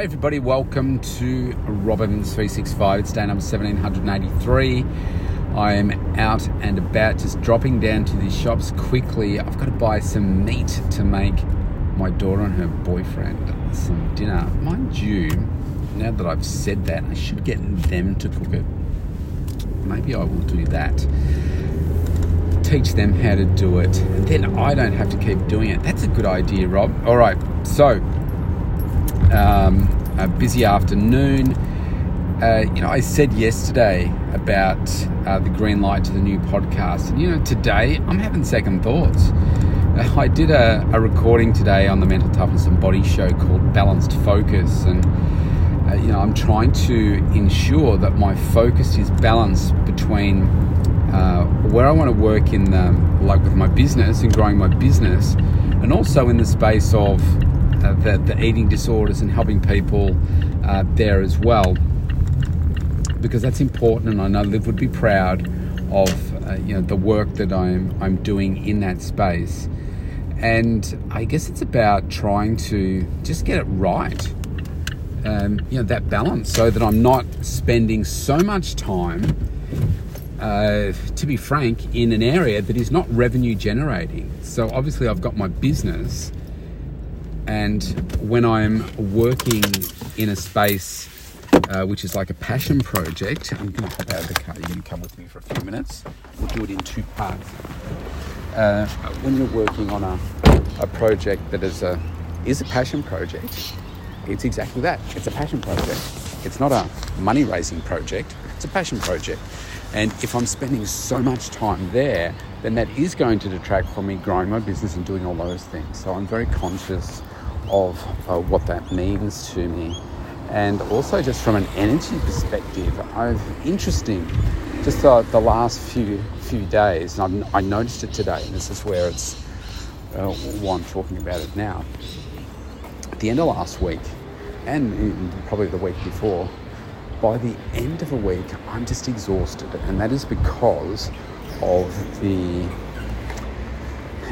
Hey everybody, welcome to Robbins 365. It's day number 1783. I am out and about, just dropping down to the shops quickly. I've got to buy some meat to make my daughter and her boyfriend some dinner. Mind you, now that I've said that, I should get them to cook it. Maybe I will do that. Teach them how to do it, and then I don't have to keep doing it. That's a good idea, Rob. All right, so um, a busy afternoon. Uh, you know, I said yesterday about uh, the green light to the new podcast, and you know, today I'm having second thoughts. I did a, a, recording today on the Mental Toughness and Body show called Balanced Focus, and uh, you know, I'm trying to ensure that my focus is balanced between uh, where I want to work in, the, like with my business and growing my business, and also in the space of uh, the, the, eating disorders and helping people uh, there as well, because that's important. And I know Liv would be proud of uh, you know the work that I'm I'm doing in that space. And I guess it's about trying to just get it right. Um, you know that balance, so that I'm not spending so much time. Uh, to be frank, in an area that is not revenue generating. So obviously, I've got my business, and when I'm working in a space uh, which is like a passion project, I'm going to hop out of the car. You can come with me for a few minutes. We'll do it in two parts. Uh, when you're working on a, a project that is a is a passion project, it's exactly that. It's a passion project. It's not a money raising project. It's a passion project. And if I'm spending so much time there, then that is going to detract from me growing my business and doing all those things. So I'm very conscious of uh, what that means to me. And also, just from an energy perspective, I've interesting. Just the, the last few few days, and I've, i noticed it today. And this is where it's uh, why I'm talking about it now. At the end of last week, and probably the week before, by the end of a week, I'm just exhausted, and that is because of the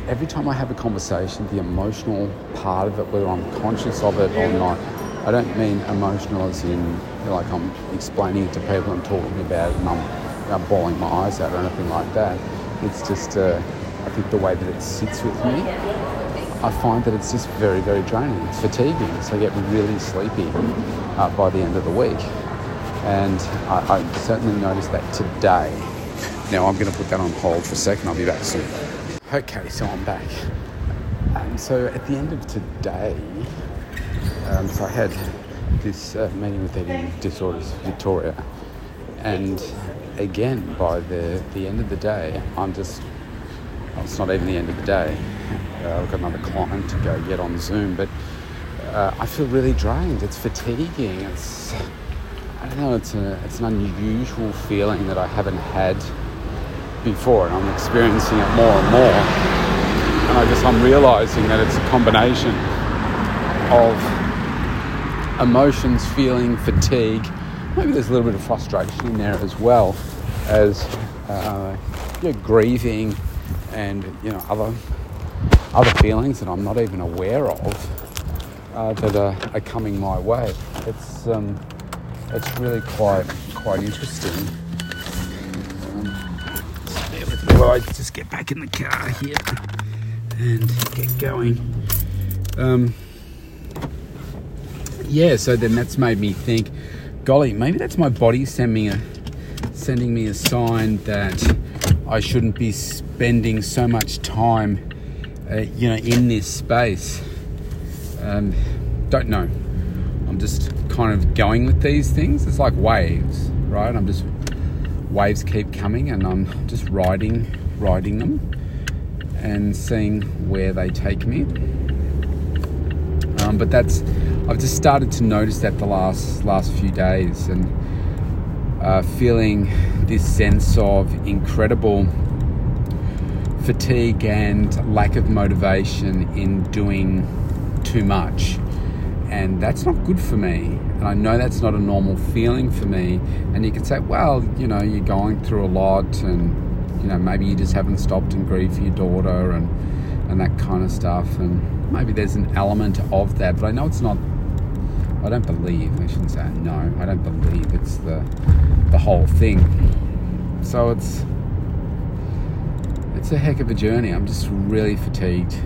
every time I have a conversation, the emotional part of it, whether I'm conscious of it or not, I don't mean emotional as in you know, like I'm explaining it to people and talking about it and I'm you know, bawling my eyes out or anything like that. It's just, uh, I think the way that it sits with me, I find that it's just very, very draining. It's fatiguing, so I get really sleepy uh, by the end of the week. And I, I certainly noticed that today. Now I'm going to put that on hold for a second. I'll be back soon. Okay, so I'm back. Um, so at the end of today, um, so I had this uh, meeting with Eating Disorders Victoria, and again, by the, the end of the day, I'm just, well, it's not even the end of the day. Uh, I've got another client to go get on Zoom, but uh, I feel really drained. It's fatiguing. It's, I don't know, it's, a, it's an unusual feeling that I haven't had before, and I'm experiencing it more and more. And I guess I'm realizing that it's a combination of emotions, feeling, fatigue. Maybe there's a little bit of frustration in there as well as uh, you know, grieving and you know other other feelings that I'm not even aware of uh, that are, are, coming my way. It's um, it's really quite quite interesting. Well, I just get back in the car here and get going. Um, yeah, so then that's made me think, golly, maybe that's my body sending me a sending me a sign that I shouldn't be spending so much time, uh, you know, in this space. Um, don't know. I'm just kind of going with these things. It's like waves, right? I'm just waves keep coming and I'm just riding riding them and seeing where they take me. Um, but that's I've just started to notice that the last last few days and uh, feeling this sense of incredible fatigue and lack of motivation in doing too much and that's not good for me. And I know that's not a normal feeling for me. And you could say, well, you know, you're going through a lot, and you know, maybe you just haven't stopped and grieved for your daughter, and and that kind of stuff. And maybe there's an element of that, but I know it's not I don't believe. I shouldn't say no. I don't believe it's the the whole thing. So it's it's a heck of a journey. I'm just really fatigued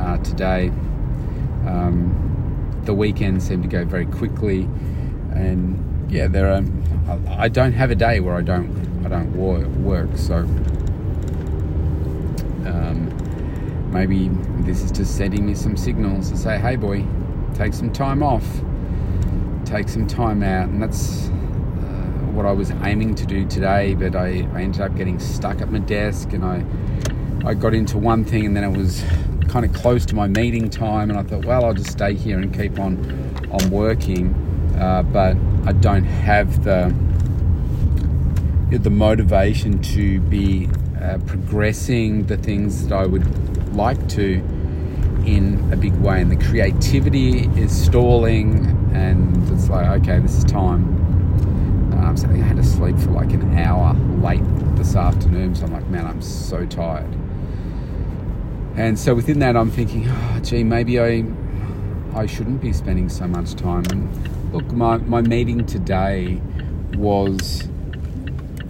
uh, today. Um, the weekend seemed to go very quickly, and yeah, there are. I don't have a day where I don't I don't work. So um, maybe this is just sending me some signals to say, "Hey, boy, take some time off, take some time out," and that's uh, what I was aiming to do today. But I, I ended up getting stuck at my desk, and I I got into one thing, and then it was kind of close to my meeting time, and I thought, well, I'll just stay here and keep on on working. Uh, but I don't have the the motivation to be uh, progressing the things that I would like to in a big way, and the creativity is stalling, and it's like, okay, this is time. Um, so I think I had to sleep for like an hour late this afternoon, so I'm like, man, I'm so tired. And so within that, I'm thinking, oh, gee, maybe I I shouldn't be spending so much time. And look, my, my meeting today was,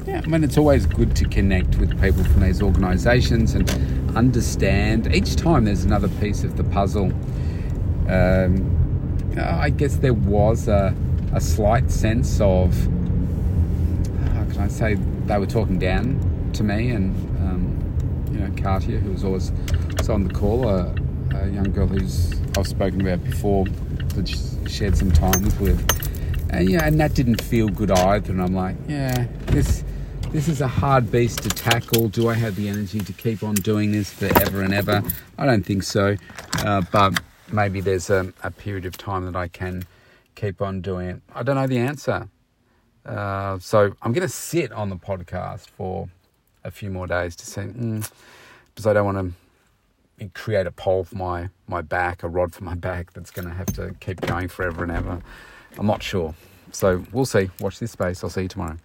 yeah, I mean, it's always good to connect with people from these organisations and understand. Each time there's another piece of the puzzle. Um, I guess there was a, a slight sense of, how can I say, they were talking down to me and, you know, Katia, who was always on the call, a, a young girl who's I've spoken about before, that shared some time with, and yeah, and that didn't feel good either. And I'm like, yeah, this this is a hard beast to tackle. Do I have the energy to keep on doing this forever and ever? I don't think so, uh, but maybe there's a, a, period of time that I can keep on doing it. I don't know the answer. Uh, so I'm going to sit on the podcast for a few more days to see, mm, because I don't want to create a pole for my, my back, a rod for my back that's going to have to keep going forever and ever. I'm not sure. So we'll see. Watch this space. I'll see you tomorrow.